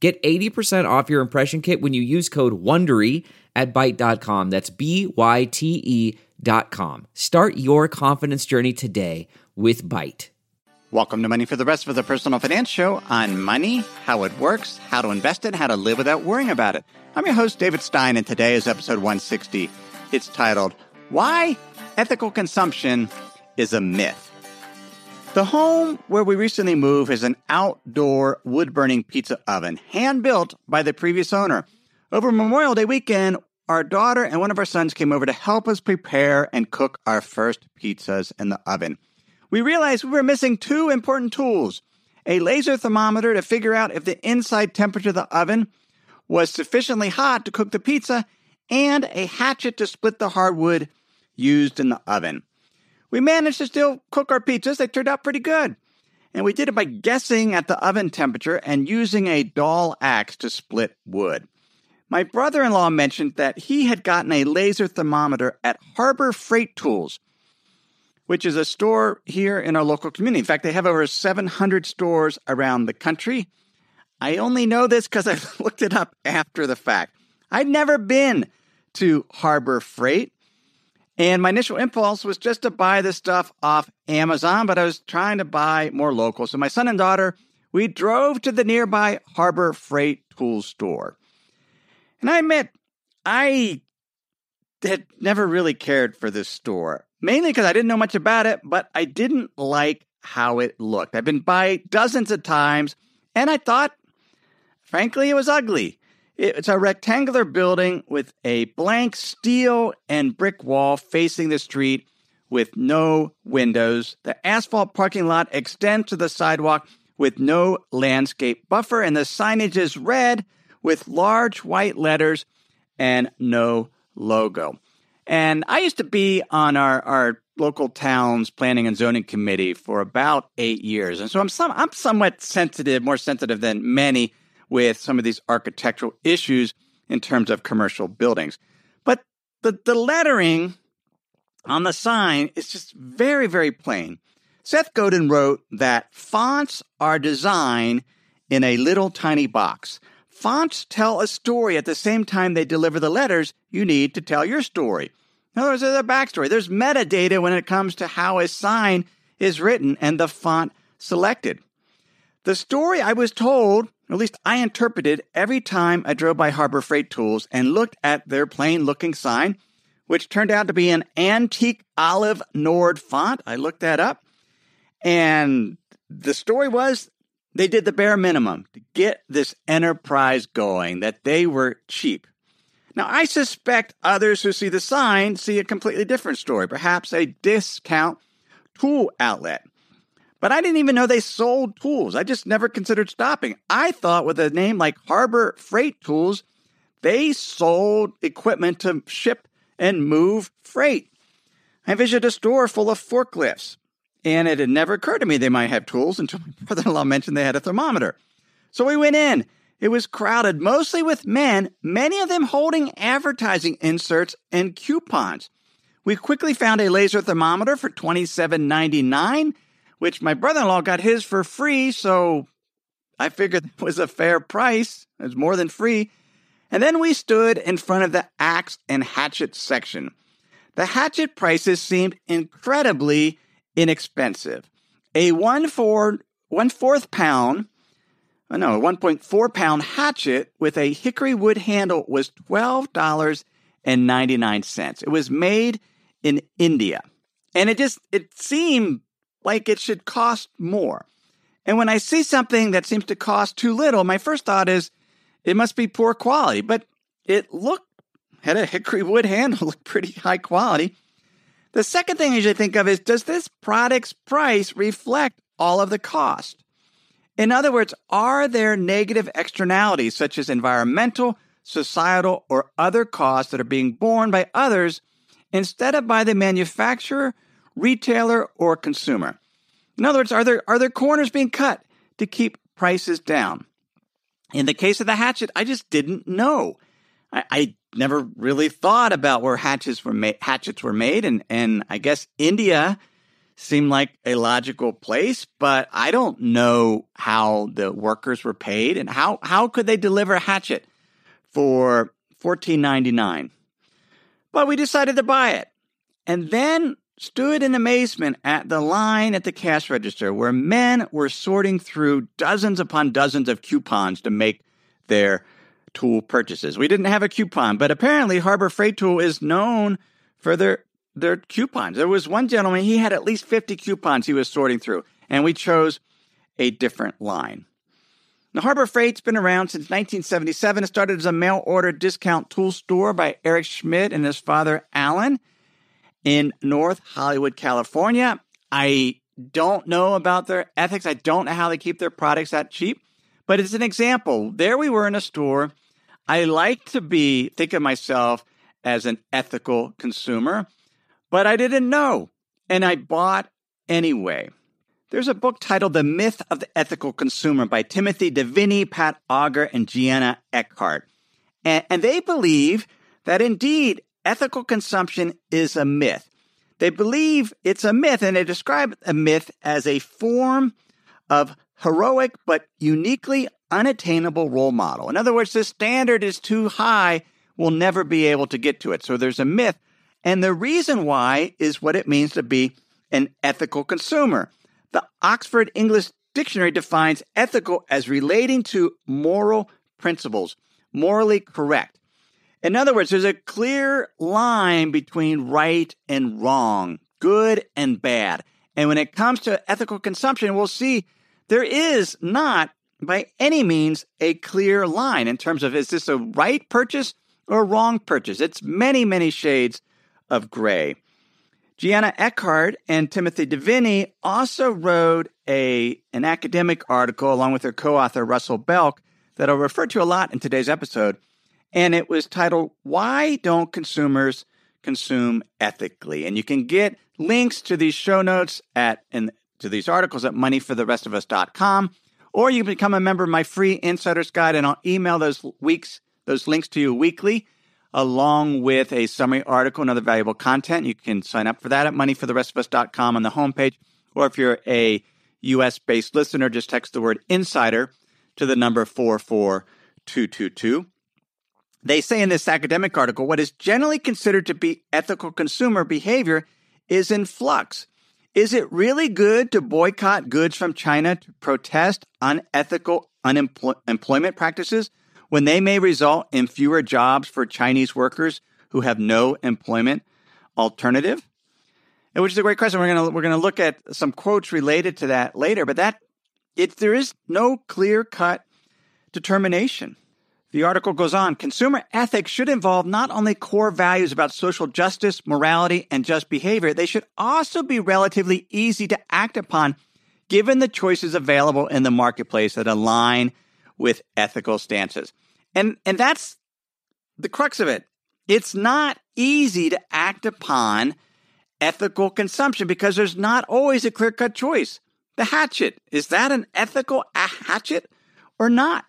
Get 80% off your impression kit when you use code WONDERY at Byte.com. That's B-Y-T-E dot com. Start your confidence journey today with Byte. Welcome to Money for the Rest of the Personal Finance Show on money, how it works, how to invest it, how to live without worrying about it. I'm your host, David Stein, and today is episode 160. It's titled, Why Ethical Consumption is a Myth. The home where we recently moved is an outdoor wood burning pizza oven, hand built by the previous owner. Over Memorial Day weekend, our daughter and one of our sons came over to help us prepare and cook our first pizzas in the oven. We realized we were missing two important tools a laser thermometer to figure out if the inside temperature of the oven was sufficiently hot to cook the pizza, and a hatchet to split the hardwood used in the oven. We managed to still cook our pizzas. They turned out pretty good. And we did it by guessing at the oven temperature and using a dull axe to split wood. My brother in law mentioned that he had gotten a laser thermometer at Harbor Freight Tools, which is a store here in our local community. In fact, they have over 700 stores around the country. I only know this because I looked it up after the fact. I'd never been to Harbor Freight. And my initial impulse was just to buy this stuff off Amazon, but I was trying to buy more local. So my son and daughter, we drove to the nearby Harbor Freight Tool store. And I admit, I had never really cared for this store, mainly because I didn't know much about it, but I didn't like how it looked. I've been by dozens of times, and I thought, frankly, it was ugly. It's a rectangular building with a blank steel and brick wall facing the street with no windows. The asphalt parking lot extends to the sidewalk with no landscape buffer, and the signage is red with large white letters and no logo. And I used to be on our, our local town's planning and zoning committee for about eight years. And so I'm some I'm somewhat sensitive, more sensitive than many with some of these architectural issues in terms of commercial buildings. But the, the lettering on the sign is just very, very plain. Seth Godin wrote that fonts are designed in a little tiny box. Fonts tell a story at the same time they deliver the letters you need to tell your story. In other words, there's a backstory. There's metadata when it comes to how a sign is written and the font selected. The story I was told at least I interpreted every time I drove by Harbor Freight Tools and looked at their plain looking sign, which turned out to be an antique olive Nord font. I looked that up. And the story was they did the bare minimum to get this enterprise going, that they were cheap. Now, I suspect others who see the sign see a completely different story, perhaps a discount tool outlet. But I didn't even know they sold tools. I just never considered stopping. I thought with a name like Harbor Freight Tools, they sold equipment to ship and move freight. I envisioned a store full of forklifts, and it had never occurred to me they might have tools until my brother in law mentioned they had a thermometer. So we went in. It was crowded mostly with men, many of them holding advertising inserts and coupons. We quickly found a laser thermometer for $27.99 which my brother in law got his for free. So I figured it was a fair price. It was more than free. And then we stood in front of the axe and hatchet section. The hatchet prices seemed incredibly inexpensive. A uh, one four one fourth pound, oh no, 1.4 pound hatchet with a hickory wood handle was $12.99. It was made in India. And it just, it seemed like it should cost more. And when I see something that seems to cost too little, my first thought is it must be poor quality, but it looked, had a hickory wood handle, looked pretty high quality. The second thing I usually think of is does this product's price reflect all of the cost? In other words, are there negative externalities such as environmental, societal, or other costs that are being borne by others instead of by the manufacturer, retailer, or consumer? In other words, are there, are there corners being cut to keep prices down? In the case of the hatchet, I just didn't know. I, I never really thought about where hatchets were made, hatchets were made, and and I guess India seemed like a logical place, but I don't know how the workers were paid and how how could they deliver a hatchet for fourteen ninety nine. But we decided to buy it, and then stood in amazement at the line at the cash register where men were sorting through dozens upon dozens of coupons to make their tool purchases. We didn't have a coupon, but apparently Harbor Freight Tool is known for their their coupons. There was one gentleman, he had at least 50 coupons he was sorting through, and we chose a different line. Now, Harbor Freight's been around since 1977. It started as a mail order discount tool store by Eric Smidt and his father, Alan in North Hollywood, California. I don't know about their ethics. I don't know how they keep their products that cheap, but it's an example. There we were in a store. I like to be, think of myself as an ethical consumer, but I didn't know. And I bought anyway. There's a book titled The Myth of the Ethical Consumer by Timothy Devinney, Pat Auger, and Giana Eckhardt. And, and they believe that indeed ethical consumption is a myth. They believe it's a myth, and they describe a myth as a form of heroic but uniquely unattainable role model. In other words, the standard is too high, we'll never be able to get to it. So there's a myth. And the reason why is what it means to be an ethical consumer. The Oxford English Dictionary defines ethical as relating to moral principles, morally correct. In other words, there's a clear line between right and wrong, good and bad. And when it comes to ethical consumption, we'll see there is not by any means a clear line in terms of is this a right purchase or wrong purchase? It's many, many shades of gray. Giana Eckhardt and Timothy Devinney also wrote a, an academic article along with their co-author Russell Belk that I'll refer to a lot in today's episode and it was titled Why Don't Consumers Consume Ethically? And you can get links to these show notes at and to these articles at moneyfortherestofus.com or you can become a member of my free insider's guide and I'll email those weeks those links to you weekly along with a summary article and other valuable content. You can sign up for that at moneyfortherestofus.com on the homepage or if you're a US based listener just text the word insider to the number 44222. They say in this academic article what is generally considered to be ethical consumer behavior is in flux. Is it really good to boycott goods from China to protest unethical unemployment practices when they may result in fewer jobs for Chinese workers who have no employment alternative? Which is a great question. We're going to we're to look at some quotes related to that later, but that it there is no clear-cut determination. The article goes on consumer ethics should involve not only core values about social justice, morality, and just behavior, they should also be relatively easy to act upon given the choices available in the marketplace that align with ethical stances. And, and that's the crux of it. It's not easy to act upon ethical consumption because there's not always a clear cut choice. The hatchet, is that an ethical hatchet or not?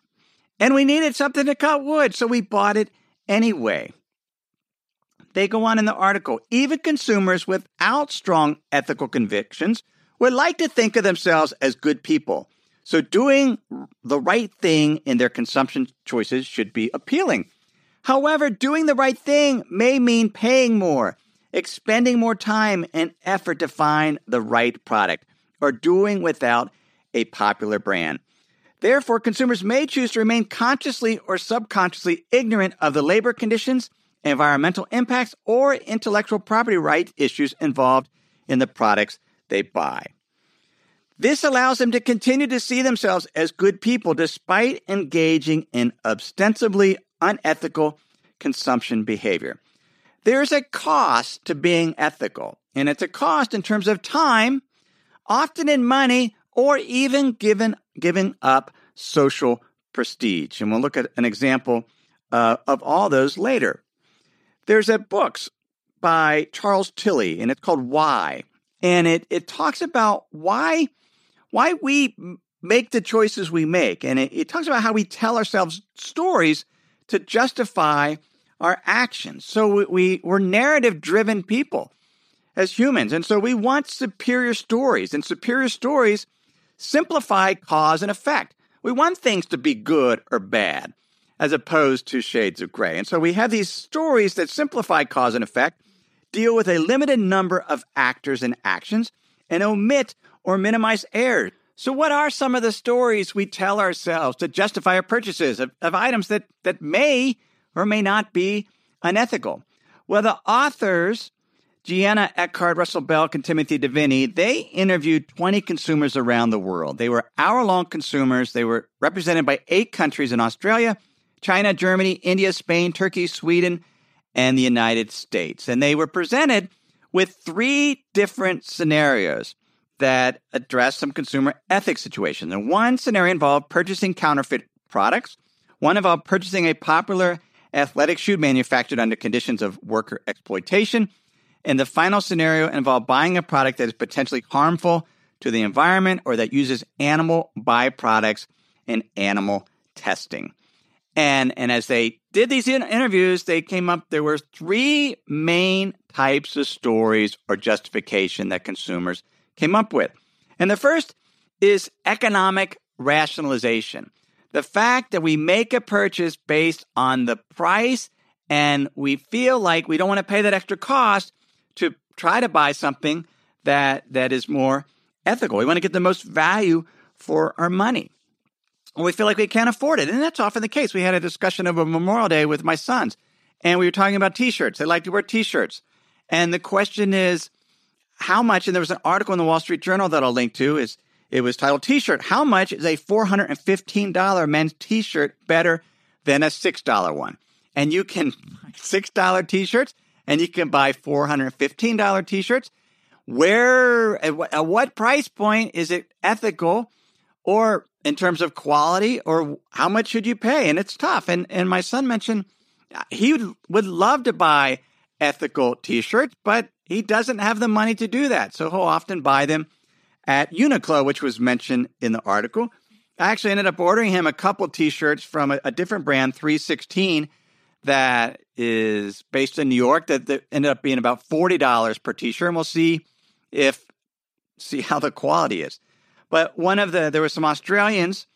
And we needed something to cut wood, so we bought it anyway. They go on in the article even consumers without strong ethical convictions would like to think of themselves as good people. So doing the right thing in their consumption choices should be appealing. However, doing the right thing may mean paying more, expending more time and effort to find the right product, or doing without a popular brand. Therefore, consumers may choose to remain consciously or subconsciously ignorant of the labor conditions, environmental impacts, or intellectual property right issues involved in the products they buy. This allows them to continue to see themselves as good people despite engaging in ostensibly unethical consumption behavior. There's a cost to being ethical, and it's a cost in terms of time, often in money or even given, giving up social prestige. And we'll look at an example uh, of all those later. There's a book by Charles Tilly, and it's called Why. And it, it talks about why, why we make the choices we make. And it, it talks about how we tell ourselves stories to justify our actions. So we, we, we're narrative driven people as humans. And so we want superior stories, and superior stories simplify cause and effect. We want things to be good or bad as opposed to shades of gray. And so we have these stories that simplify cause and effect, deal with a limited number of actors and actions, and omit or minimize errors. So, what are some of the stories we tell ourselves to justify our purchases of, of items that, that may or may not be unethical? Well, the authors, Giana Eckhardt, Russell Belk, and Timothy Devinney, they interviewed 20 consumers around the world. They were hour long consumers. They were represented by eight countries in Australia, China, Germany, India, Spain, Turkey, Sweden, and the United States. And they were presented with three different scenarios that address some consumer ethics situations. And one scenario involved purchasing counterfeit products, one involved purchasing a popular athletic shoe manufactured under conditions of worker exploitation. And the final scenario involved buying a product that is potentially harmful to the environment or that uses animal byproducts in animal testing. And, and as they did these interviews, they came up, there were three main types of stories or justification that consumers came up with. And the first is economic rationalization. The fact that we make a purchase based on the price and we feel like we don't want to pay that extra cost to try to buy something that that is more ethical. We want to get the most value for our money. And we feel like we can't afford it. And that's often the case. We had a discussion of a Memorial Day with my sons, and we were talking about t-shirts. They like to wear t-shirts. And the question is, how much, and there was an article in the Wall Street Journal that I'll link to, is it was titled T-shirt. How much is a $415 men's T-shirt better than a $6 one? And you can $6 T-shirts and you can buy $415 T-shirts. Where, at what price point is it ethical or in terms of quality or how much should you pay? And it's tough. And, and my son mentioned uh, he would, love to buy ethical T-shirts, but he doesn't have the money to do that. So he'll often buy them at Uniqlo, which was mentioned in the article. I actually ended up ordering him a couple T-shirts from a, a different brand, 3sixteen, that is based in New York. That, ended up being about forty dollars per T-shirt, and we'll see if see how the quality is. But one of the there were some Australians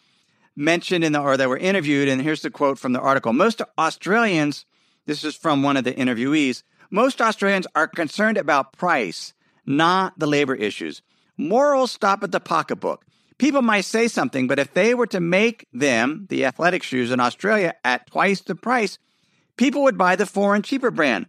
mentioned in the or that were interviewed, and here's the quote from the article: Most Australians, this is from one of the interviewees, most Australians are concerned about price, not the labor issues. Morals stop at the pocketbook. People might say something, but if they were to make them, the athletic shoes in Australia, at twice the price, people would buy the foreign cheaper brand.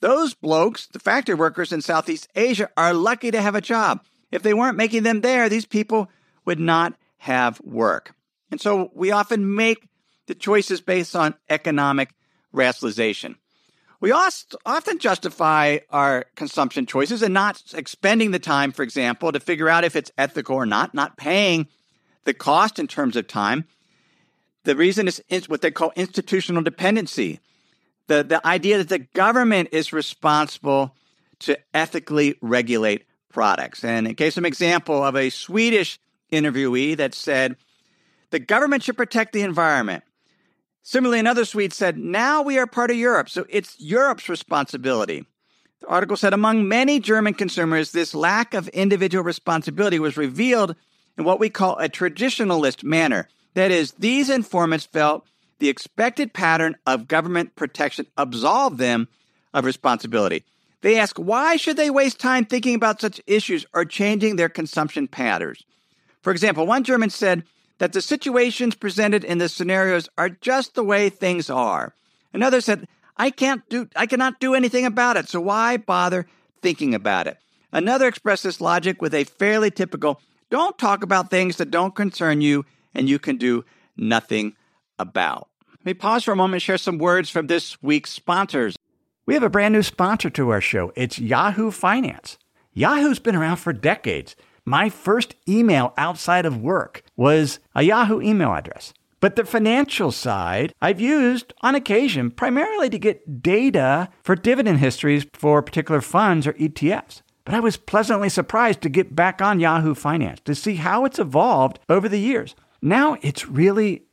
Those blokes, the factory workers in Southeast Asia, are lucky to have a job. If they weren't making them there, these people would not have work. And so we often make the choices based on economic rationalization. We often justify our consumption choices and not expending the time, for example, to figure out if it's ethical or not, not paying the cost in terms of time. The reason is what they call institutional dependency. The, the idea that the government is responsible to ethically regulate products. And it gave some example of a Swedish interviewee that said, the government should protect the environment. Similarly, another Swede said, Now we are part of Europe, so it's Europe's responsibility. The article said, Among many German consumers, this lack of individual responsibility was revealed in what we call a traditionalist manner. That is, these informants felt the expected pattern of government protection absolved them of responsibility. They ask, why should they waste time thinking about such issues or changing their consumption patterns? For example, one German said, that the situations presented in the scenarios are just the way things are. Another said, I can't do I cannot do anything about it, so why bother thinking about it? Another expressed this logic with a fairly typical don't talk about things that don't concern you and you can do nothing about. Let me pause for a moment and share some words from this week's sponsors. We have a brand new sponsor to our show. It's Yahoo Finance. Yahoo's been around for decades my first email outside of work was a Yahoo email address. But the financial side, I've used on occasion primarily to get data for dividend histories for particular funds or ETFs. But I was pleasantly surprised to get back on Yahoo Finance to see how it's evolved over the years. Now it's really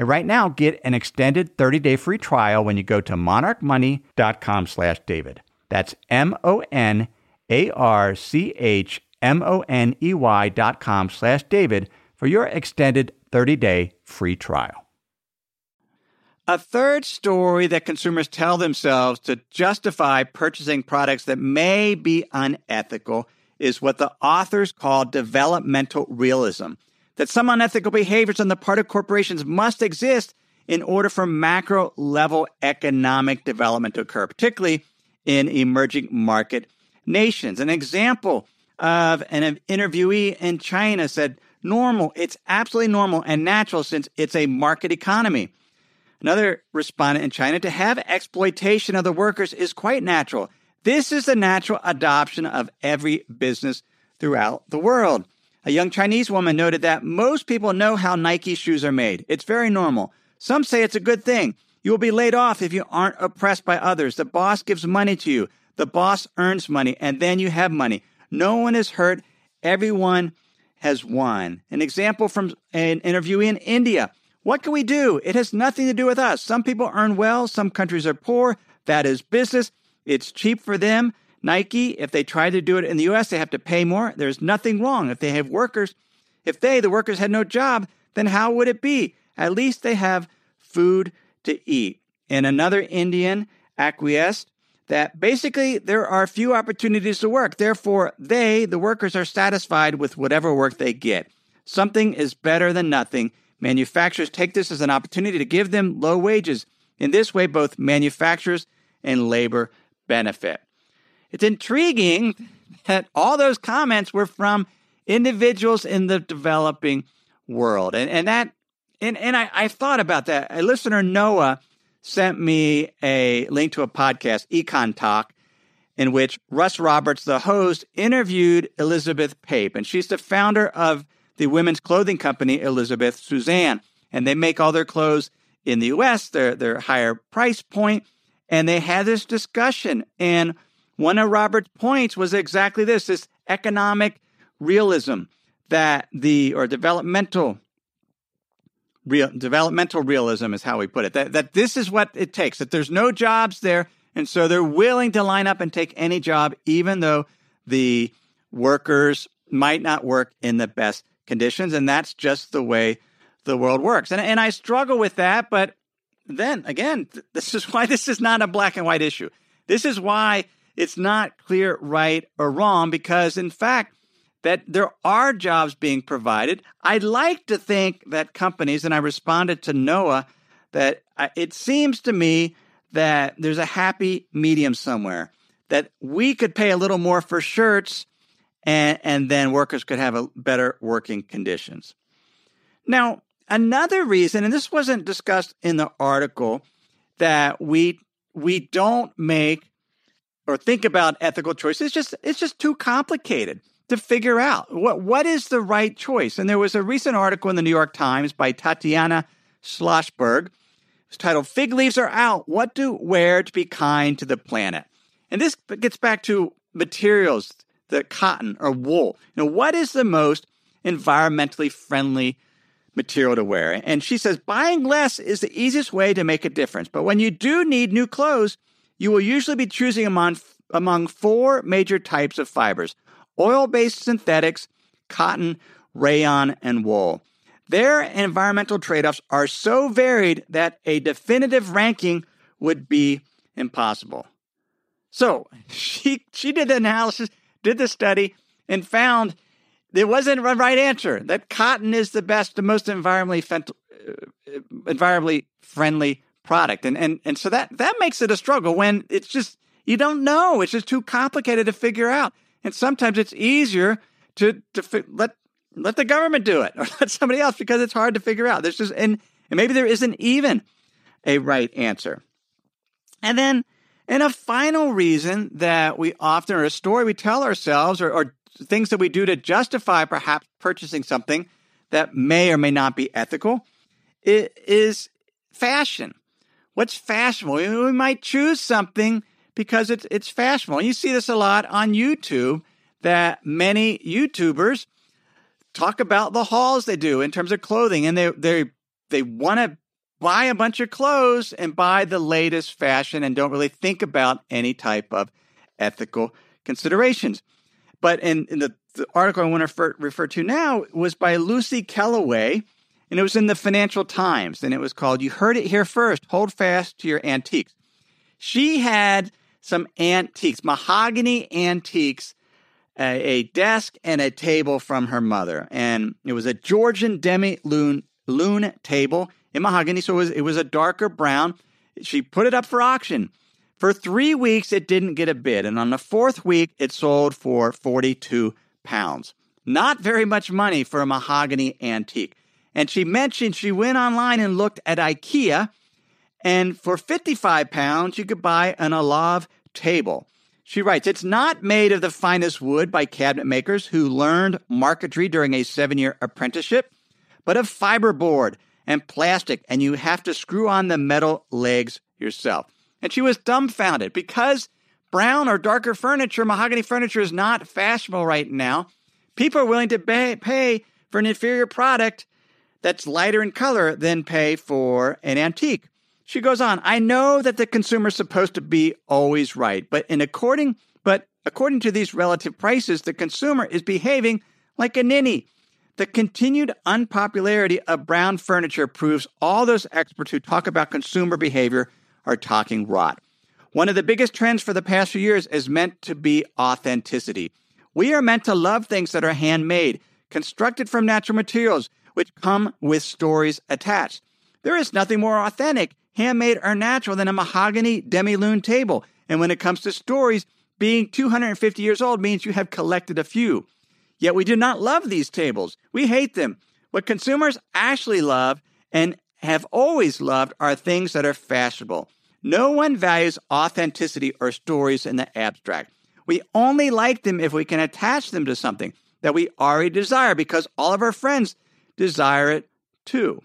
And right now, get an extended 30-day free trial when you go to monarchmoney.com slash David. That's M-O-N-A-R-C-H-M-O-N-E-Y dot com slash David for your extended 30-day free trial. A third story that consumers tell themselves to justify purchasing products that may be unethical is what the authors call developmental realism – that some unethical behaviors on the part of corporations must exist in order for macro level economic development to occur, particularly in emerging market nations. An example of an interviewee in China said, normal, it's absolutely normal and natural since it's a market economy. Another respondent in China, to have exploitation of the workers is quite natural. This is the natural adoption of every business throughout the world. A young Chinese woman noted that most people know how Nike shoes are made. It's very normal. Some say it's a good thing. You will be laid off if you aren't oppressed by others. The boss gives money to you. The boss earns money, and then you have money. No one is hurt. Everyone has won. An example from an interviewee in India. What can we do? It has nothing to do with us. Some people earn well, some countries are poor. That is business. It's cheap for them. Nike, if they try to do it in the US, they have to pay more. There's nothing wrong. If they have workers, if they, the workers, had no job, then how would it be? At least they have food to eat. And another Indian acquiesced that basically there are few opportunities to work. Therefore, they, the workers, are satisfied with whatever work they get. Something is better than nothing. Manufacturers take this as an opportunity to give them low wages. In this way, both manufacturers and labor benefit. It's intriguing that all those comments were from individuals in the developing world. And, and that, and, and I, I thought about that. A listener, Noah, sent me a link to a podcast, Econ Talk, in which Russ Roberts, the host, interviewed Elizabeth Pape. And she's the founder of the women's clothing company, Elizabeth Suzanne. And they make all their clothes in the US, their, their higher price point. And they had this discussion. And one of Robert's points was exactly this this economic realism that the, or developmental real developmental realism is how we put it that, that this is what it takes that there's no jobs there and so they're willing to line up and take any job even though the workers might not work in the best conditions and that's just the way the world works. And, and i struggle with that but then again this is why this is not a black and white issue. This is why it's not clear right or wrong, because in fact, that there are jobs being provided. I'd like to think that companies, and I responded to Noah, that uh, it seems to me that there's a happy medium somewhere, that we could pay a little more for shirts and, and then workers could have a better working conditions. Now, another reason, and this wasn't discussed in the article, that we we don't make or think about ethical choices. It's just it's just too complicated to figure out what what is the right choice. And there was a recent article in the New York Times by Tatiana Schlossberg. It's titled "Fig Leaves Are Out: What to Wear to Be Kind to the Planet." And this gets back to materials, the cotton or wool. You know, what is the most environmentally friendly material to wear? And she says buying less is the easiest way to make a difference. But when you do need new clothes, you will usually be choosing among among four major types of fibers: oil-based synthetics, cotton, rayon, and wool. Their environmental trade-offs are so varied that a definitive ranking would be impossible. So she she did the analysis, did the study, and found there wasn't a right answer. That cotton is the best, the most environmentally fent- uh, environmentally friendly product, and and and so that that makes it a struggle when it's just you don't know. It's just too complicated to figure out, and sometimes it's easier to to fi- let let the government do it or let somebody else because it's hard to figure out. There's just and and maybe there isn't even a right answer, and then and a final reason that we often, or a story we tell ourselves, or, or things that we do to justify perhaps purchasing something that may or may not be ethical, is fashion. What's fashionable? We might choose something because it's it's fashionable. You see this a lot on YouTube that many YouTubers talk about the hauls they do in terms of clothing and they they they want to buy a bunch of clothes and buy the latest fashion and don't really think about any type of ethical considerations. But in, in the, the, article I want to refer, refer to now was by Lucy Kellaway, and it was in the Financial Times, and it was called You Heard It Here First Hold Fast to Your Antiques. She had some antiques, mahogany antiques, a, a desk and a table from her mother. And it was a Georgian demi lune, table in mahogany, so it was, it was a darker brown. She put it up for auction. For three weeks, it didn't get a bid, and on the fourth week, it sold for 42 pounds. Not very much money for a mahogany antique. And she mentioned she went online and looked at IKEA, and for 55 pounds, you could buy an Alav table. She writes, It's not made of the finest wood by cabinet makers who learned marquetry during a seven year apprenticeship, but of fiberboard and plastic, and you have to screw on the metal legs yourself. And she was dumbfounded because brown or darker furniture, mahogany furniture, is not fashionable right now. People are willing to pay, pay for an inferior product that's lighter in color than pay for an antique. She goes on, I know that the consumer is supposed to be always right, but in according but according to these relative prices, the consumer is behaving like a ninny. The continued unpopularity of brown furniture proves all those experts who talk about consumer behavior are talking rot. One of the biggest trends for the past few years is meant to be authenticity. We are meant to love things that are handmade, constructed from natural materials, which come with stories attached. There is nothing more authentic, handmade, or natural than a mahogany demi-lune table. And when it comes to stories, being 250 years old means you have collected a few. Yet we do not love these tables. We hate them. What consumers actually love and have always loved are things that are fashionable. No one values authenticity or stories in the abstract. We only like them if we can attach them to something that we already desire because all of our friends desire it too.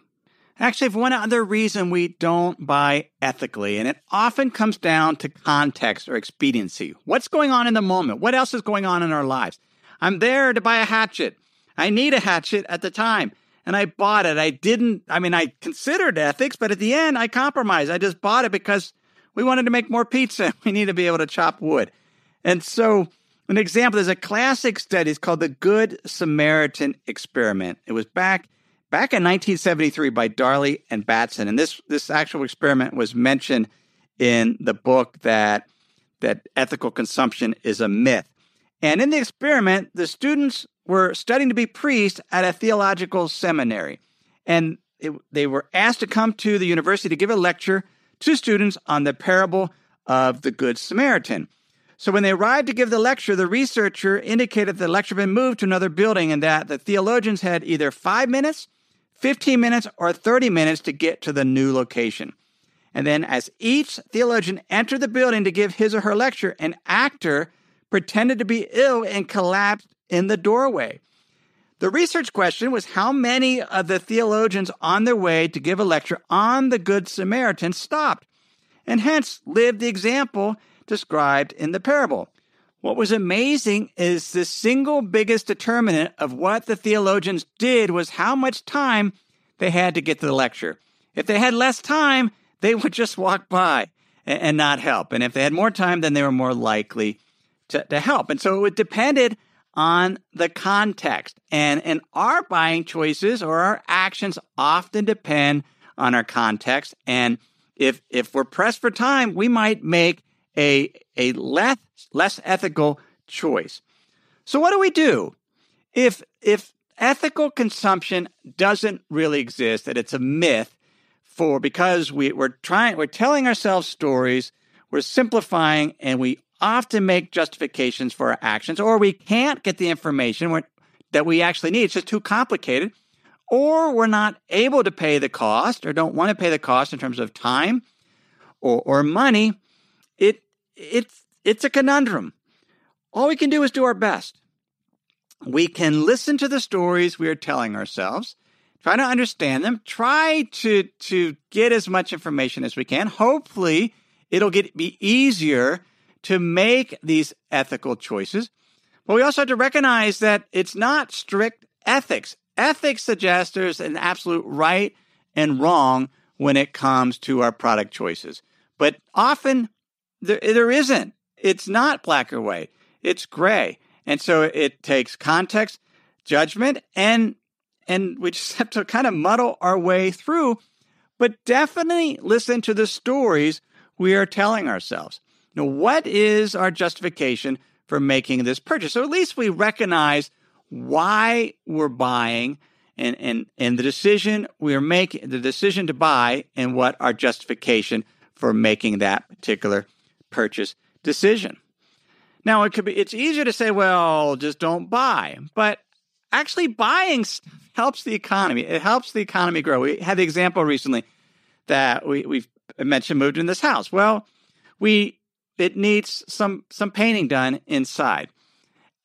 Actually, for one other reason we don't buy ethically, and it often comes down to context or expediency. What's going on in the moment? What else is going on in our lives? I'm there to buy a hatchet. I need a hatchet at the time. And I bought it. I didn't, I mean, I considered ethics, but at the end, I compromised. I just bought it because we wanted to make more pizza. We need to be able to chop wood. And so, an example, there's a classic study. It's called the Good Samaritan Experiment. It was back back in 1973 by Darley and Batson. And this, this actual experiment was mentioned in the book that that ethical consumption is a myth. And in the experiment, the students were studying to be priests at a theological seminary. And it, they were asked to come to the university to give a lecture to students on the parable of the Good Samaritan. So when they arrived to give the lecture, the researcher indicated that the lecture had been moved to another building and that the theologians had either five minutes, 15 minutes, or 30 minutes to get to the new location. And then, as each theologian entered the building to give his or her lecture, an actor pretended to be ill and collapsed in the doorway. The research question was how many of the theologians on their way to give a lecture on the Good Samaritan stopped, and hence lived the example described in the parable. What was amazing is the single biggest determinant of what the theologians did was how much time they had to get to the lecture. If they had less time, they would just walk by and, not help. And if they had more time, then they were more likely to, to help. And so it depended on the context. And, and our buying choices or our actions often depend on our context. And if if we're pressed for time, we might make a, a less, less ethical choice. So what do we do? If, if ethical consumption doesn't really exist, that it's a myth for, because we, we're trying, we're telling ourselves stories, we're simplifying, and we often make justifications for our actions, or we can't get the information that we actually need. It's just too complicated. Or we're not able to pay the cost or don't want to pay the cost in terms of time or, or money. It it's it's a conundrum. All we can do is do our best. We can listen to the stories we are telling ourselves, try to understand them, try to to get as much information as we can. Hopefully, it'll get be easier to make these ethical choices. But we also have to recognize that it's not strict ethics. Ethics suggests there's an absolute right and wrong when it comes to our product choices. But often there, there isn't. It's not black or white. It's gray. And so it takes context, judgment, and and we just have to kind of muddle our way through, but definitely listen to the stories we are telling ourselves. Now, what is our justification for making this purchase? So at least we recognize why we're buying and, and, and the decision we are making, the decision to buy and what our justification for making that particular purchase decision. Now, it could be it's easier to say, well, just don't buy, but actually buying helps the economy. It helps the economy grow. We had the example recently that we we've mentioned moved in this house. Well, we it needs some some painting done inside,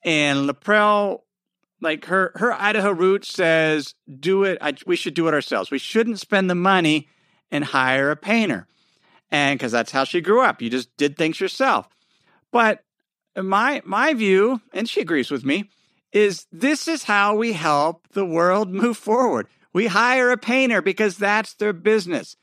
and Laprel, like her her Idaho roots says, do it. I, we should do it ourselves. We shouldn't spend the money and hire a painter and because that's how she grew up. You just did things yourself. But my my view, and she agrees with me, is this is how we help the world move forward. We hire a painter because that's their business.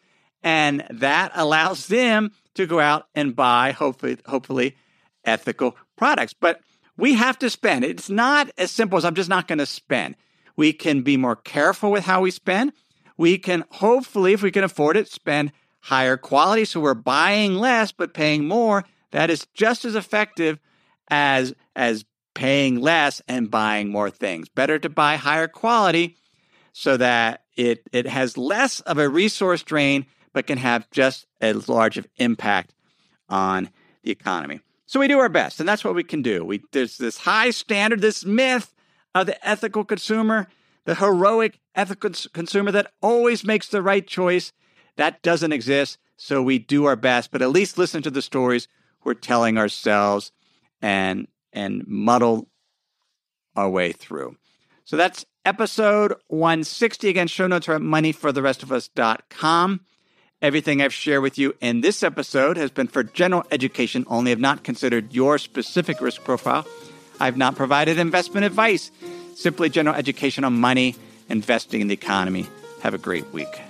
And that allows them to go out and buy hopefully hopefully ethical products. But we have to spend. It's not as simple as I'm just not going to spend. We can be more careful with how we spend. We can hopefully, if we can afford it, spend higher quality. So we're buying less but paying more. That is just as effective as as paying less and buying more things. Better to buy higher quality so that it it has less of a resource drain but can have just as large of impact on the economy. So we do our best, and that's what we can do. We there's this high standard, this myth of the ethical consumer, the heroic ethical consumer that always makes the right choice that doesn't exist. So we do our best, but at least listen to the stories we're telling ourselves and and muddle our way through. So that's episode 160. Again, show notes are at moneyfortherestofus.com. Everything I've shared with you in this episode has been for general education only. I've not considered your specific risk profile. I've not provided investment advice, simply general education on money, investing in the economy. Have a great week.